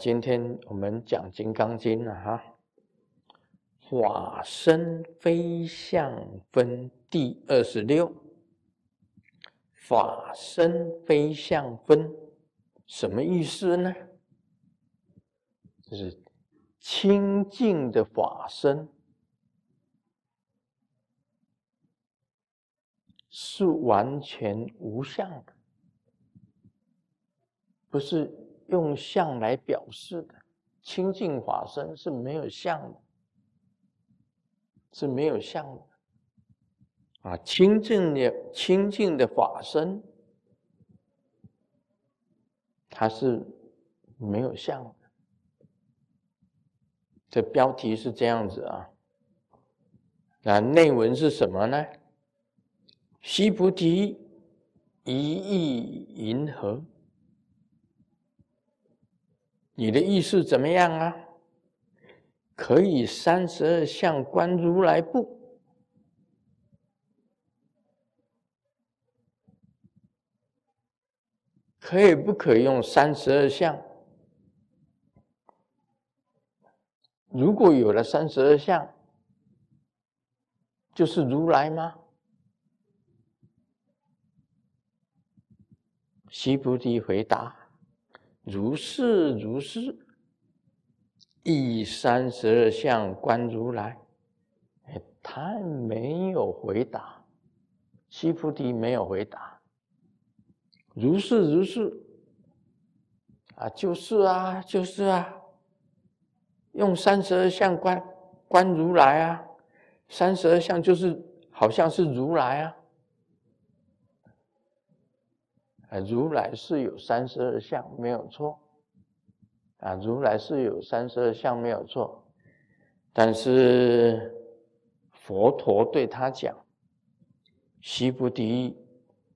今天我们讲《金刚经》了哈，法身非相分第二十六，法身非相分什么意思呢？就是清净的法身是完全无相的，不是。用相来表示的清净法身是没有相的，是没有相的啊！清净的清净的法身，它是没有相的。这标题是这样子啊，那内文是什么呢？须菩提，一意银河。你的意思怎么样啊？可以三十二相观如来不？可以不可以用三十二相？如果有了三十二相，就是如来吗？须菩提回答。如是如是，以三十二相观如来。哎，他没有回答，西菩提没有回答。如是如是，啊，就是啊，就是啊，用三十二相观观如来啊，三十二相就是好像是如来啊。啊，如来是有三十二相，没有错。啊，如来是有三十二相，没有错。但是佛陀对他讲：“须菩提，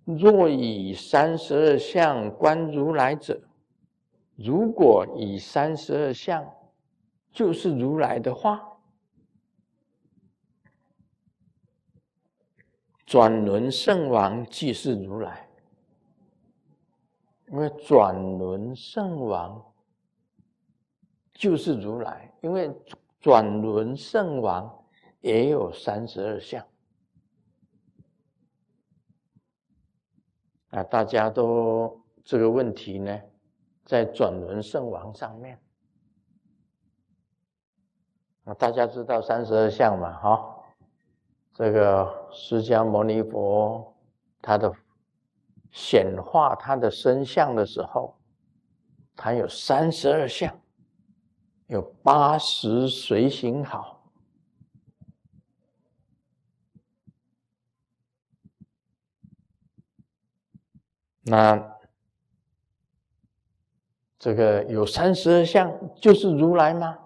若以三十二相观如来者，如果以三十二相就是如来的话，转轮圣王即是如来。”因为转轮圣王就是如来，因为转轮圣王也有三十二相啊，大家都这个问题呢，在转轮圣王上面啊，大家知道三十二相嘛？哈，这个释迦牟尼佛他的。显化他的身相的时候，他有三十二相，有八十随行好。那这个有三十二相，就是如来吗？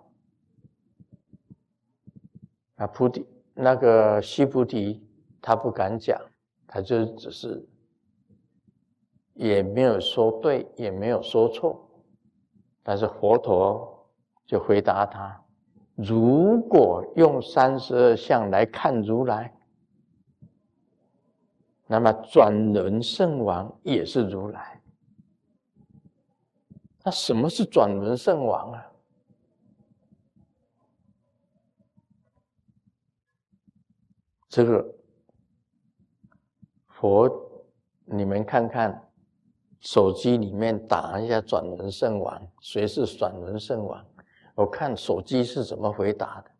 啊，菩提那个西菩提，他不敢讲，他就只是。也没有说对，也没有说错，但是佛陀就回答他：如果用三十二相来看如来，那么转轮圣王也是如来。那什么是转轮圣王啊？这个佛，你们看看。手机里面打一下“转轮圣王”，谁是转轮圣王？我看手机是怎么回答的。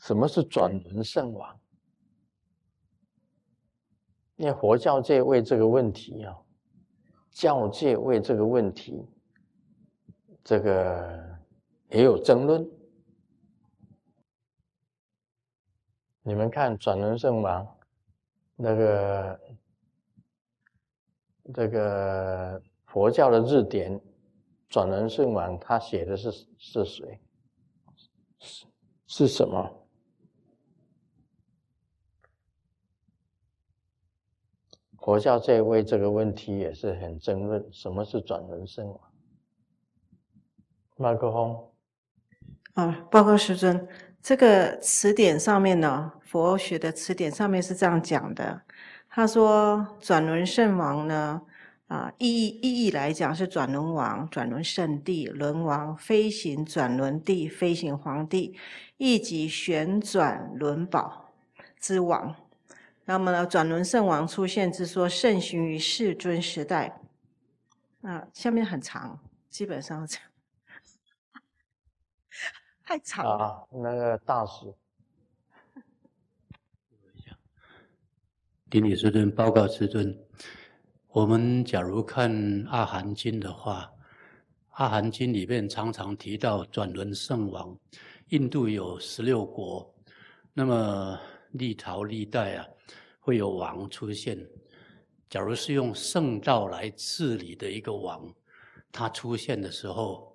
什么是转轮圣王？因为佛教界为这个问题啊，教界为这个问题，这个也有争论。你们看转轮圣王，那个这个佛教的字典，转轮圣王他写的是是谁？是是什么？佛教这位这个问题也是很争论，什么是转轮圣王？麦克风。啊，报告师尊。这个词典上面呢，佛学的词典上面是这样讲的，他说转轮圣王呢，啊，意义意义来讲是转轮王、转轮圣帝、轮王、飞行转轮帝、飞行皇帝，以及旋转轮宝之王。那么呢，转轮圣王出现之说盛行于世尊时代。啊，下面很长，基本上，太长了。啊，那个大师，顶礼师尊，报告师尊。我们假如看《阿含经》的话，《阿含经》里面常常提到转轮圣王。印度有十六国，那么历朝历代啊。会有王出现。假如是用圣道来治理的一个王，他出现的时候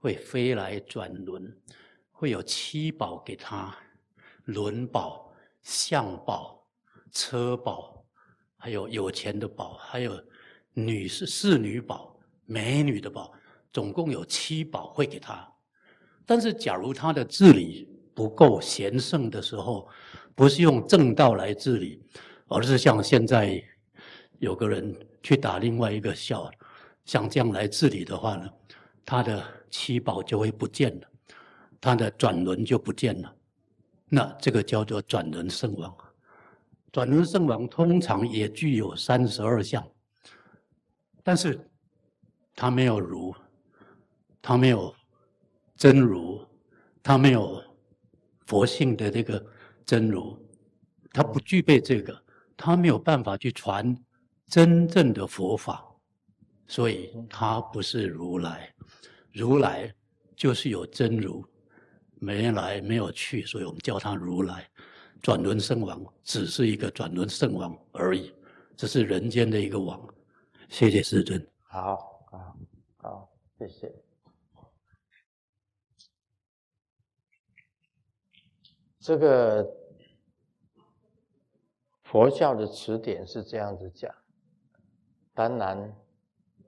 会飞来转轮，会有七宝给他：轮宝、相宝、车宝，还有有钱的宝，还有女士侍女宝、美女的宝，总共有七宝会给他。但是，假如他的治理不够贤圣的时候，不是用正道来治理。而是像现在有个人去打另外一个校，像这样来治理的话呢，他的七宝就会不见了，他的转轮就不见了。那这个叫做转轮圣王。转轮圣王通常也具有三十二相，但是他没有如，他没有真如，他没有佛性的这个真如，他不具备这个。他没有办法去传真正的佛法，所以他不是如来。如来就是有真如，没来没有去，所以我们叫他如来。转轮圣王只是一个转轮圣王而已，只是人间的一个王。谢谢师尊。好，好，好，谢谢。这个。佛教的词典是这样子讲，当然，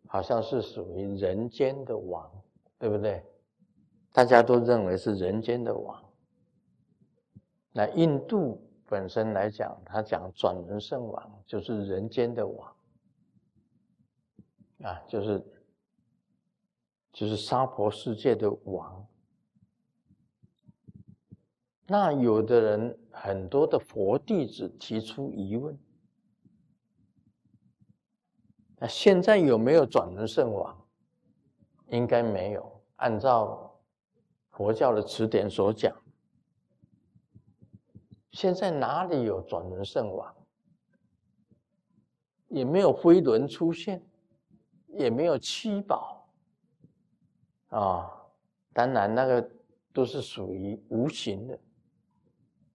好像是属于人间的王，对不对？大家都认为是人间的王。那印度本身来讲，他讲转轮圣王就是人间的王，啊，就是就是娑婆世界的王。那有的人很多的佛弟子提出疑问：那现在有没有转轮圣王？应该没有。按照佛教的词典所讲，现在哪里有转轮圣王？也没有飞轮出现，也没有七宝啊。当然，那个都是属于无形的。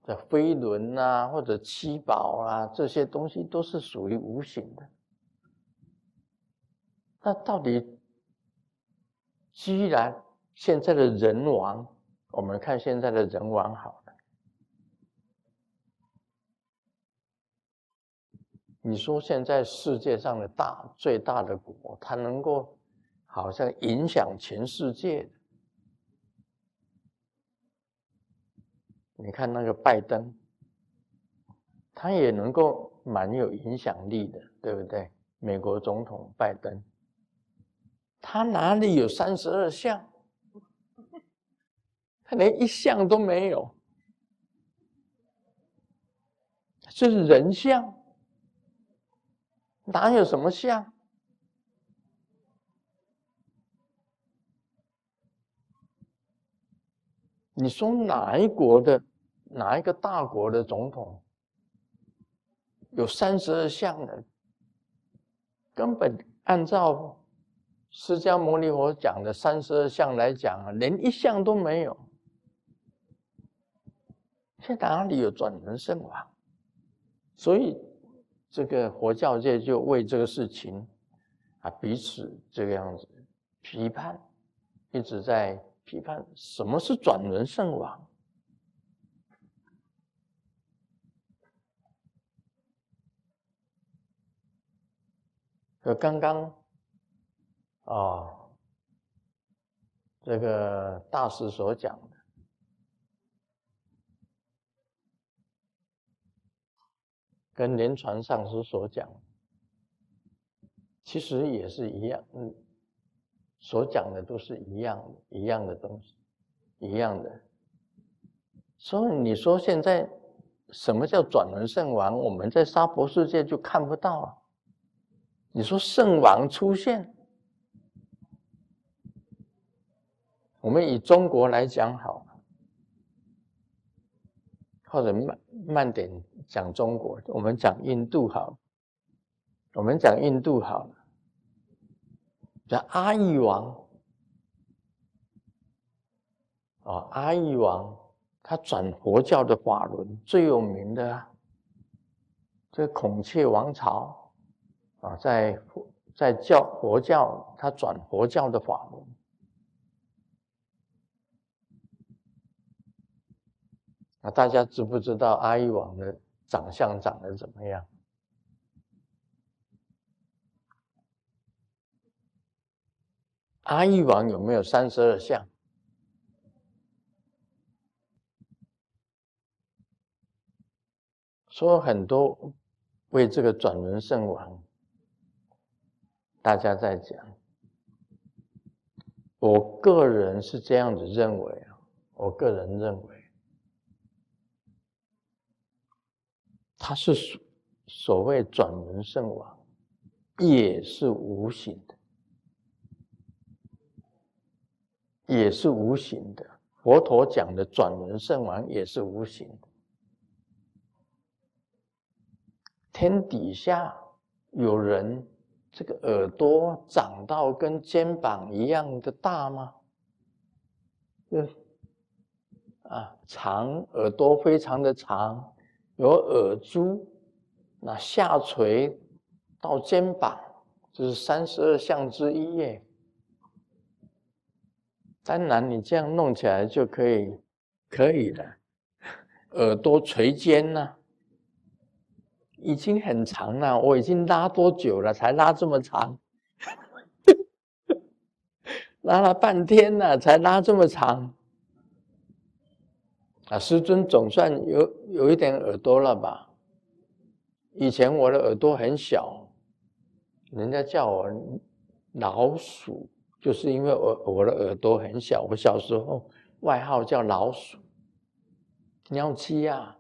这飞轮啊，或者七宝啊，这些东西都是属于无形的。那到底，既然现在的人王，我们看现在的人王好了，你说现在世界上的大最大的国，它能够好像影响全世界？你看那个拜登，他也能够蛮有影响力的，对不对？美国总统拜登，他哪里有三十二项？他连一项都没有，这是人像，哪有什么像？你说哪一国的？哪一个大国的总统有三十二项的？根本按照释迦牟尼佛讲的三十二项来讲啊，连一项都没有。现在哪里有转轮圣王？所以这个佛教界就为这个事情啊彼此这个样子批判，一直在批判什么是转轮圣王。可刚刚，哦，这个大师所讲的，跟连传上师所讲，其实也是一样，嗯，所讲的都是一样一样的东西，一样的。所以你说现在什么叫转轮圣王？我们在娑婆世界就看不到啊。你说圣王出现？我们以中国来讲好，或者慢慢点讲中国，我们讲印度好，我们讲印度好了，叫阿育王，哦，阿育王他转佛教的法轮最有名的啊，这孔雀王朝啊，在在教佛教他转佛教的法轮。那大家知不知道阿育王的长相长得怎么样？阿育王有没有三十二相？说很多为这个转轮圣王，大家在讲，我个人是这样子认为啊，我个人认为。他是所所谓转轮圣王，也是无形的，也是无形的。佛陀讲的转轮圣王也是无形的。天底下有人这个耳朵长到跟肩膀一样的大吗？嗯，啊，长耳朵非常的长。有耳珠，那下垂到肩膀，这是三十二相之一耶。当然，你这样弄起来就可以，可以了。耳朵垂肩呢，已经很长了。我已经拉多久了？才拉这么长？拉了半天了，才拉这么长。啊，师尊总算有有一点耳朵了吧？以前我的耳朵很小，人家叫我老鼠，就是因为我我的耳朵很小。我小时候外号叫老鼠，尿七呀，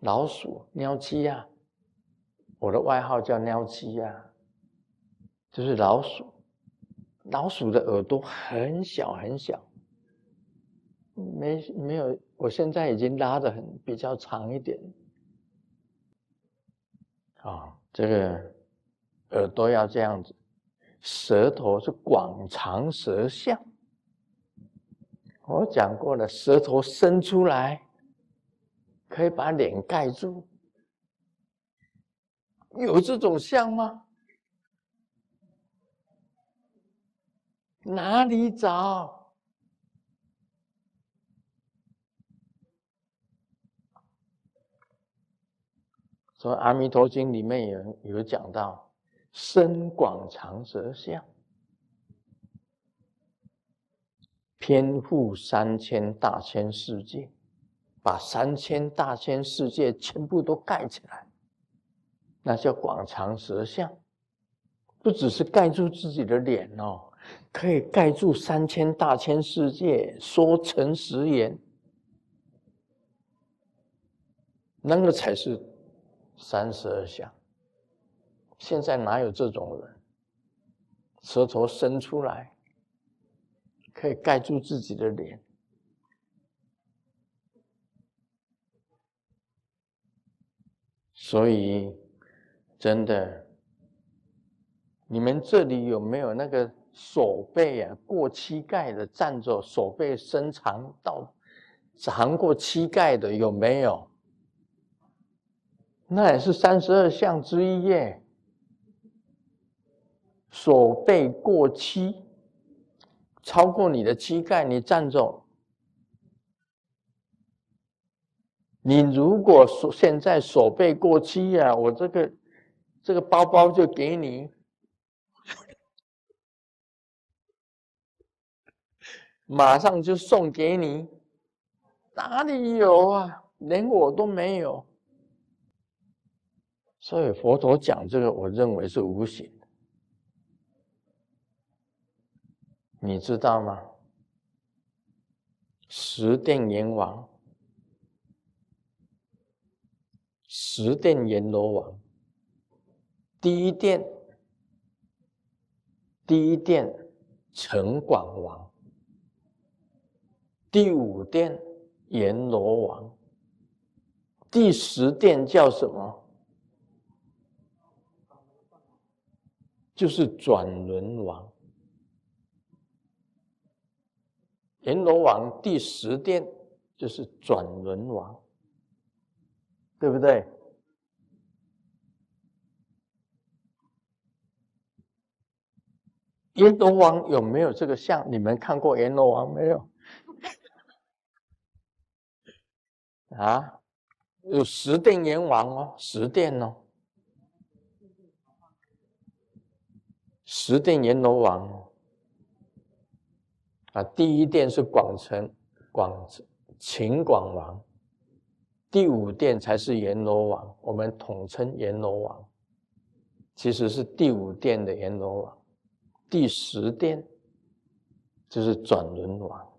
老鼠尿七呀，我的外号叫尿七呀，就是老鼠。老鼠的耳朵很小很小。没没有，我现在已经拉的很比较长一点。啊，这个耳朵要这样子，舌头是广长舌相。我讲过了，舌头伸出来可以把脸盖住，有这种相吗？哪里找？说《阿弥陀经》里面有有讲到，身广长舌相，偏覆三千大千世界，把三千大千世界全部都盖起来，那叫广长舌相。不只是盖住自己的脸哦，可以盖住三千大千世界，说诚实言，那个才是。三十二相，现在哪有这种人？舌头伸出来，可以盖住自己的脸，所以真的，你们这里有没有那个手背啊过膝盖的站着，手背伸长到长过膝盖的有没有？那也是三十二相之一耶。手背过膝，超过你的膝盖，你站着。你如果说现在手背过膝呀，我这个这个包包就给你，马上就送给你。哪里有啊？连我都没有。所以佛陀讲这个，我认为是无形。你知道吗？十殿阎王，十殿阎罗王，第一殿，第一殿城广王，第五殿阎罗王，第十殿叫什么？就是转轮王。阎罗王第十殿就是转轮王，对不对？阎罗王有没有这个像？你们看过阎罗王没有？啊，有十殿阎王哦，十殿哦，十殿阎罗王。啊，第一殿是广成广秦广王，第五殿才是阎罗王，我们统称阎罗王，其实是第五殿的阎罗王，第十殿就是转轮王。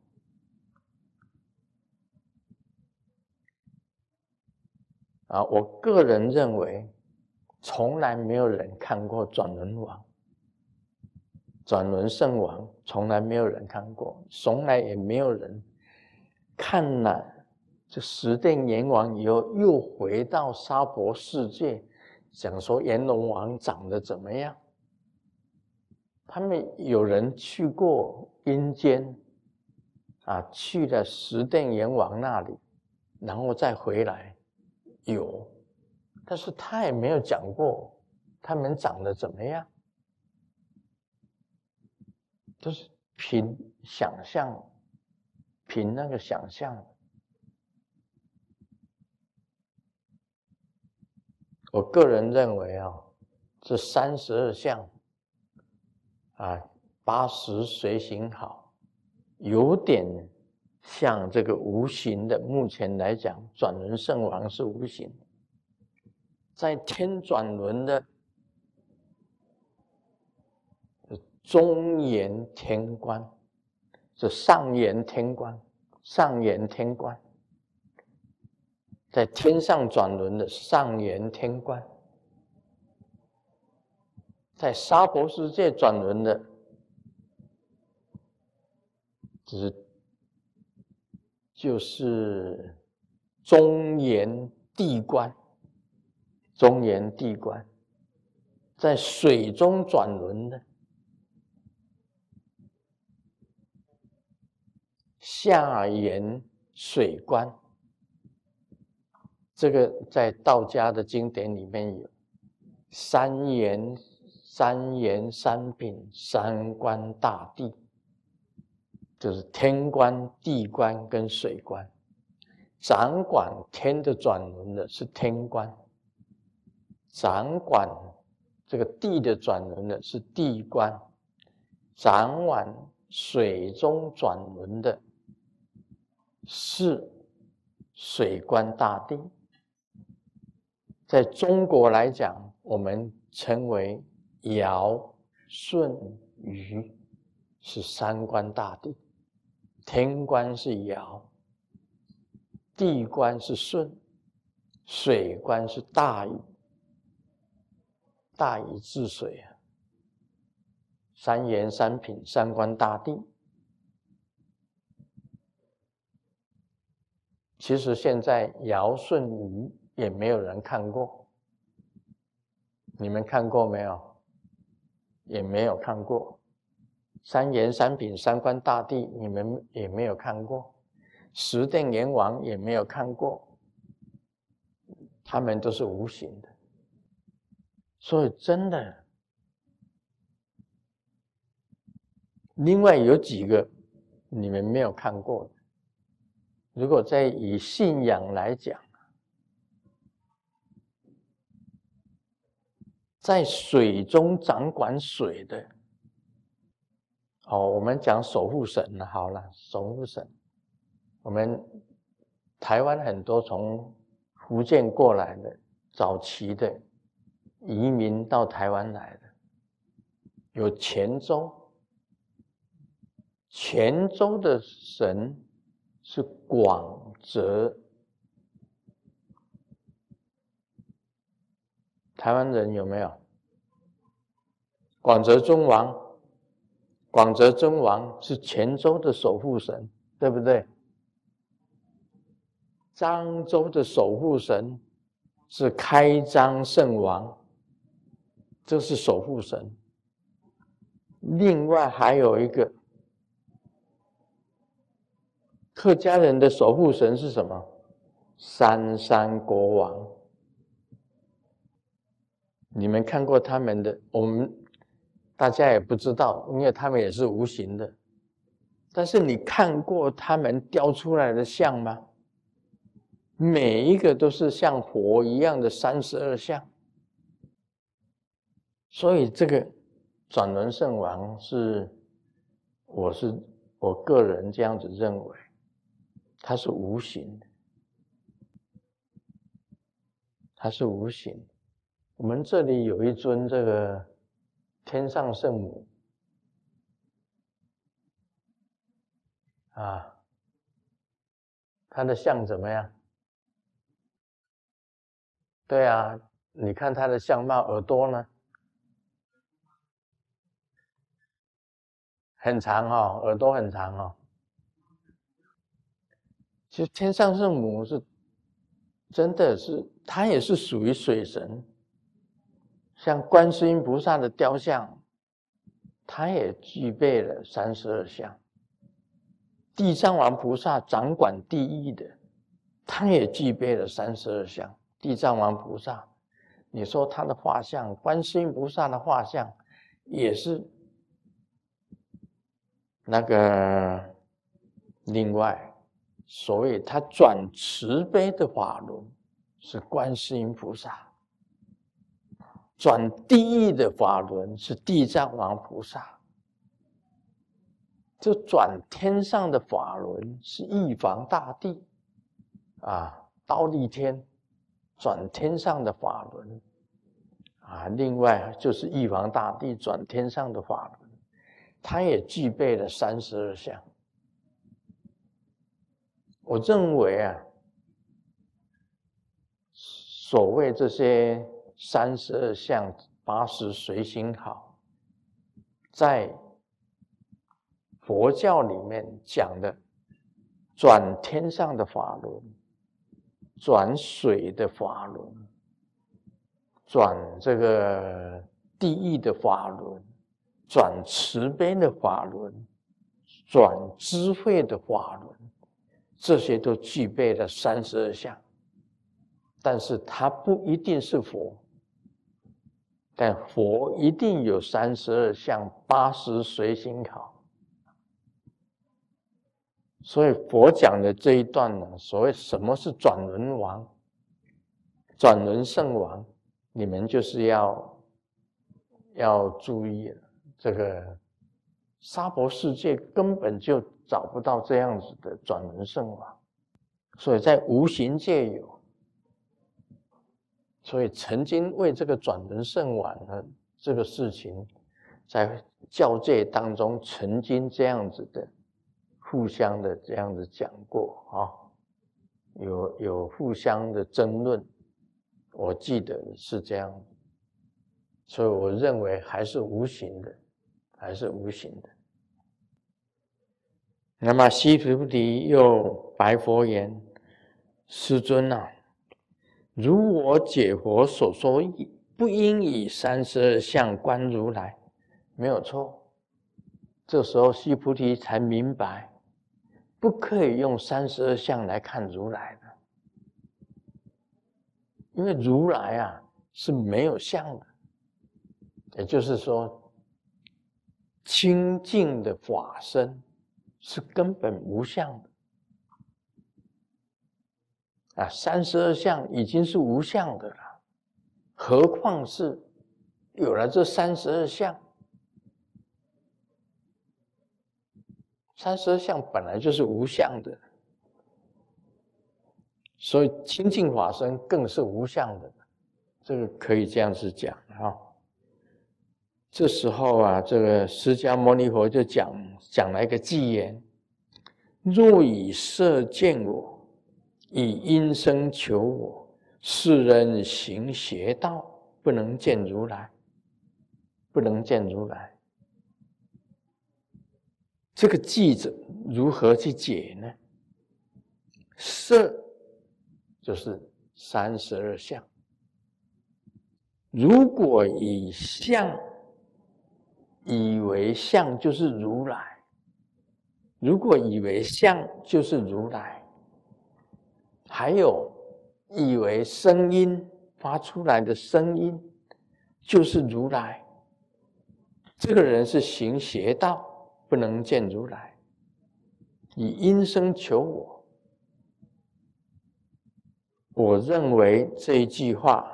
啊，我个人认为，从来没有人看过转轮王。转轮圣王从来没有人看过，从来也没有人看了这十殿阎王以后，又回到娑婆世界，讲说阎罗王长得怎么样？他们有人去过阴间，啊，去了十殿阎王那里，然后再回来，有，但是他也没有讲过他们长得怎么样。就是凭想象，凭那个想象。我个人认为啊，这三十二相啊，八十随行好，有点像这个无形的。目前来讲，转轮圣王是无形，在天转轮的。中言天官，是上言天官，上言天官，在天上转轮的上言天官，在娑婆世界转轮的，就是就是中言地官，中言地官，在水中转轮的。下言水官，这个在道家的经典里面有三言、三言三品、三官大帝，就是天官、地官跟水官。掌管天的转轮的是天官，掌管这个地的转轮的是地官，掌管水中转轮的。是水官大帝，在中国来讲，我们称为尧、舜、禹，是三官大帝。天官是尧，地官是舜，水官是大禹。大禹治水啊，三言三品，三官大帝。其实现在尧舜禹也没有人看过，你们看过没有？也没有看过。三言三品三官大帝，你们也没有看过。十殿阎王也没有看过，他们都是无形的。所以真的，另外有几个你们没有看过的。如果在以信仰来讲，在水中掌管水的，哦，我们讲守护神。好了，守护神，我们台湾很多从福建过来的早期的移民到台湾来的，有泉州，泉州的神是广泽，台湾人有没有？广泽尊王，广泽尊王是泉州的守护神，对不对？漳州的守护神是开漳圣王，这是守护神。另外还有一个客家人的守护神是什么？三山国王。你们看过他们的？我们大家也不知道，因为他们也是无形的。但是你看过他们雕出来的像吗？每一个都是像佛一样的三十二相，所以这个转轮圣王是，我是我个人这样子认为，它是无形的，它是无形。我们这里有一尊这个天上圣母啊，它的像怎么样？对啊，你看它的相貌，耳朵呢很长哦，耳朵很长哦。其实天上圣母是真的是，她也是属于水神，像观世音菩萨的雕像，他也具备了三十二相。地藏王菩萨掌管地狱的，他也具备了三十二相。地藏王菩萨，你说他的画像，观世音菩萨的画像，也是那个另外，所谓他转慈悲的法轮是观世音菩萨，转地狱的法轮是地藏王菩萨，就转天上的法轮是玉皇大帝啊，刀立天。转天上的法轮啊，另外就是玉皇大帝转天上的法轮，他也具备了三十二相。我认为啊，所谓这些三十二相、八十随心好，在佛教里面讲的转天上的法轮。转水的法轮，转这个地狱的法轮，转慈悲的法轮，转智慧的法轮，这些都具备了三十二相。但是它不一定是佛，但佛一定有三十二相，八十随心考。所以佛讲的这一段呢，所谓什么是转轮王、转轮圣王，你们就是要要注意了。这个沙婆世界根本就找不到这样子的转轮圣王，所以在无形界有。所以曾经为这个转轮圣王的这个事情，在教界当中曾经这样子的。互相的这样子讲过啊，有有互相的争论，我记得是这样，所以我认为还是无形的，还是无形的。那么西菩提又白佛言：“师尊啊，如我解佛所说，不应以三十二相观如来，没有错。”这时候西菩提才明白。不可以用三十二相来看如来的，因为如来啊是没有相的，也就是说，清净的法身是根本无相的啊。三十二相已经是无相的了，何况是有了这三十二相？三十二相本来就是无相的，所以清净法身更是无相的，这个可以这样子讲啊。这时候啊，这个释迦牟尼佛就讲讲了一个偈言：若以色见我，以音声求我，世人行邪道，不能见如来，不能见如来。这个偈子如何去解呢？色就是三十二相，如果以相为相就是如来，如果以为相就是如来，还有以为声音发出来的声音就是如来，这个人是行邪道，不能见如来。以音声求我。我认为这一句话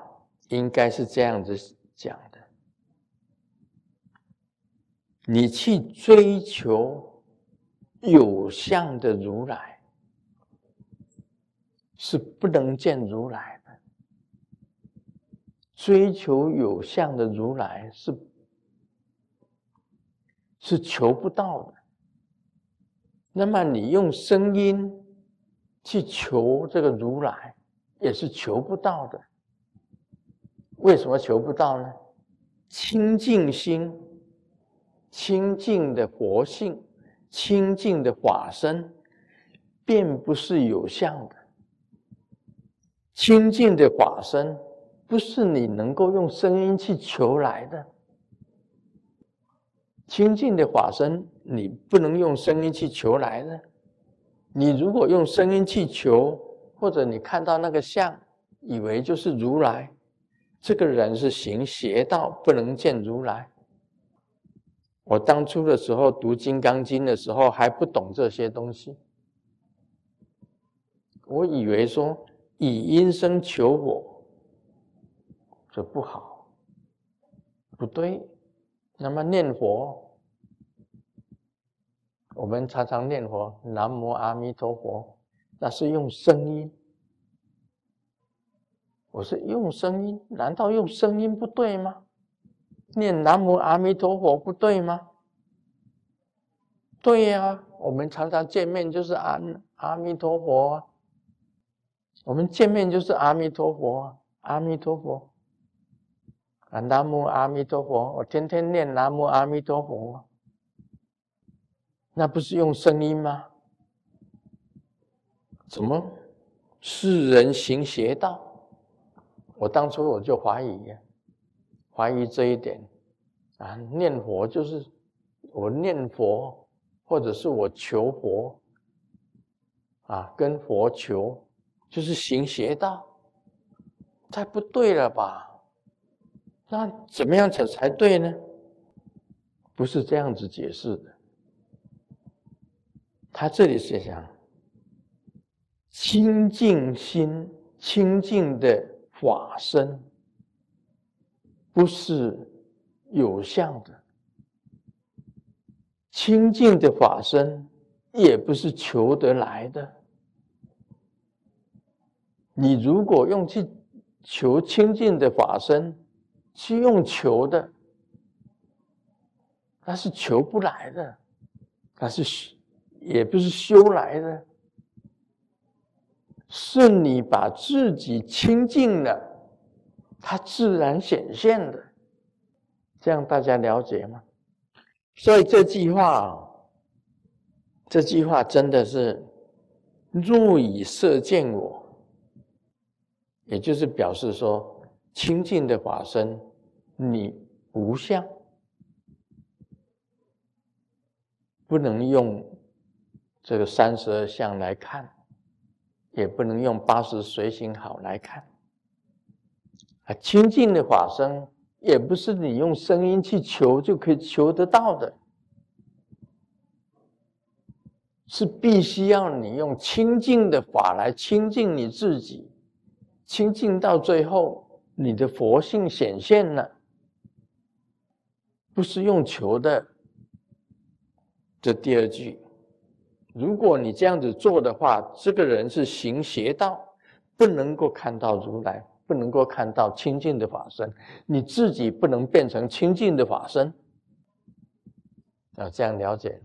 应该是这样子讲：你去追求有相的如来，是不能见如来的；追求有相的如来，是是求不到的。那么你用声音去求这个如来？也是求不到的。为什么求不到呢？清净心、清净的佛性、清净的法身，并不是有相的。清净的法身，不是你能够用声音去求来的。清净的法身，你不能用声音去求来的。你如果用声音去求，或者你看到那个相，以为就是如来，这个人是行邪道，不能见如来。我当初的时候读《金刚经》的时候还不懂这些东西，我以为说以音声求我，这不好，不对。那么念佛，我们常常念佛，南无阿弥陀佛。那是用声音，我是用声音，难道用声音不对吗？念南无阿弥陀佛不对吗？对呀，我们常常见面就是阿阿弥陀佛，我们见面就是阿弥陀佛，阿弥陀佛，啊，南无阿弥陀佛，我天天念南无阿弥陀佛，那不是用声音吗？怎么世人行邪道？我当初我就怀疑呀，怀疑这一点啊。念佛就是我念佛，或者是我求佛啊，跟佛求，就是行邪道，太不对了吧？那怎么样才才对呢？不是这样子解释的。他这里是想。清净心、清净的法身，不是有相的；清净的法身，也不是求得来的。你如果用去求清净的法身，去用求的，那是求不来的，那是也不是修来的。是你把自己清净了，它自然显现的，这样大家了解吗？所以这句话，这句话真的是若以色见我，也就是表示说，清净的法身，你无相，不能用这个三十二相来看。也不能用八十随行好来看啊，清净的法身也不是你用声音去求就可以求得到的，是必须要你用清净的法来清净你自己，清净到最后你的佛性显现了，不是用求的。这第二句。如果你这样子做的话，这个人是行邪道，不能够看到如来，不能够看到清净的法身，你自己不能变成清净的法身。要这样了解。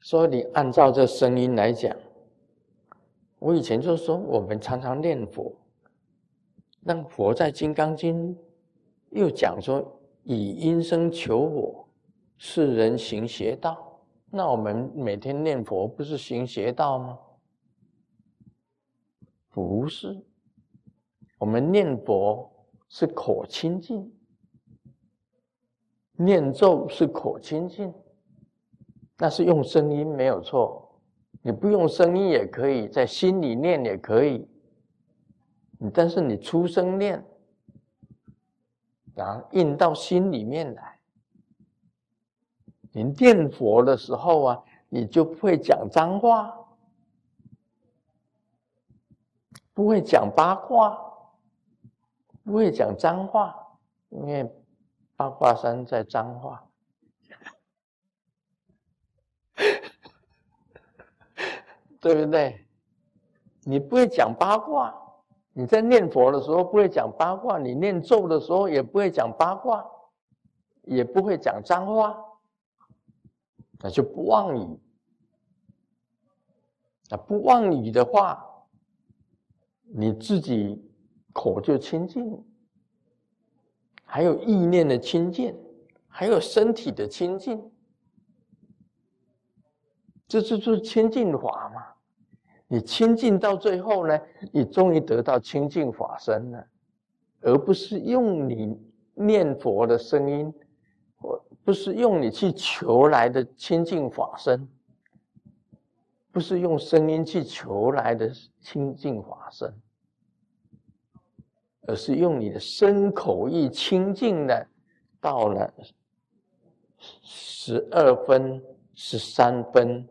所以你按照这声音来讲，我以前就说，我们常常念佛，那佛在《金刚经》又讲说，以音声求我，是人行邪道。那我们每天念佛，不是行邪道吗？不是，我们念佛是口清净，念咒是口清净。那是用声音没有错，你不用声音也可以，在心里念也可以。但是你出声念，然后印到心里面来。你念佛的时候啊，你就不会讲脏话，不会讲八卦，不会讲脏话，因为八卦山在脏话。对不对？你不会讲八卦，你在念佛的时候不会讲八卦，你念咒的时候也不会讲八卦，也不会讲脏话，那就不妄语。那不妄语的话，你自己口就清净，还有意念的清净，还有身体的清净，这就是清净法嘛。你清净到最后呢，你终于得到清净法身了，而不是用你念佛的声音，或不是用你去求来的清净法身，不是用声音去求来的清净法身，而是用你的身口意清净的，到了十二分、十三分。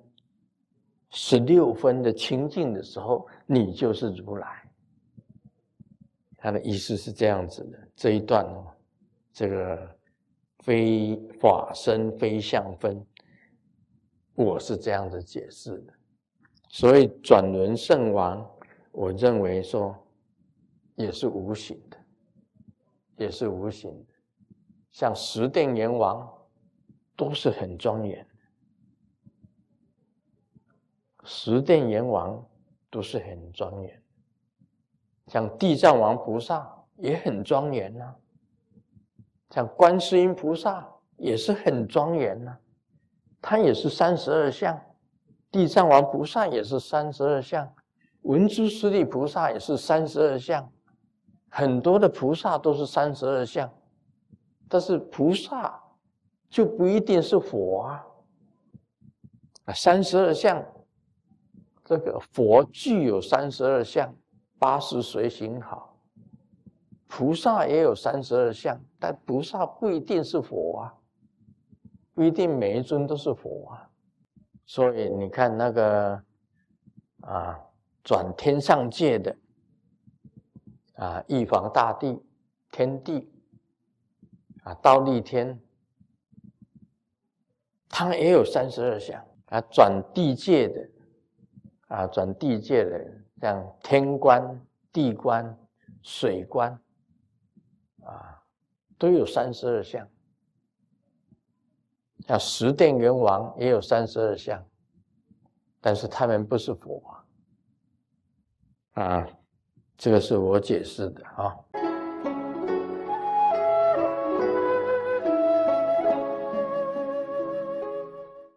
十六分的清净的时候，你就是如来。他的意思是这样子的，这一段哦，这个非法身非相分，我是这样子解释的。所以转轮圣王，我认为说也是无形的，也是无形的，像十殿阎王都是很庄严。十殿阎王都是很庄严，像地藏王菩萨也很庄严呐，像观世音菩萨也是很庄严呐，他也是三十二相，地藏王菩萨也是三十二相，文殊师利菩萨也是三十二相，很多的菩萨都是三十二相，但是菩萨就不一定是佛啊，啊，三十二相。这个佛具有三十二相，八十随行好。菩萨也有三十二相，但菩萨不一定是佛啊，不一定每一尊都是佛啊。所以你看那个啊，转天上界的啊，玉皇大帝、天帝啊，道立天，他们也有三十二相啊，转地界的。啊，转地界的，像天官、地官、水官，啊，都有三十二相。像十殿阎王也有三十二相，但是他们不是佛。啊，这个是我解释的啊。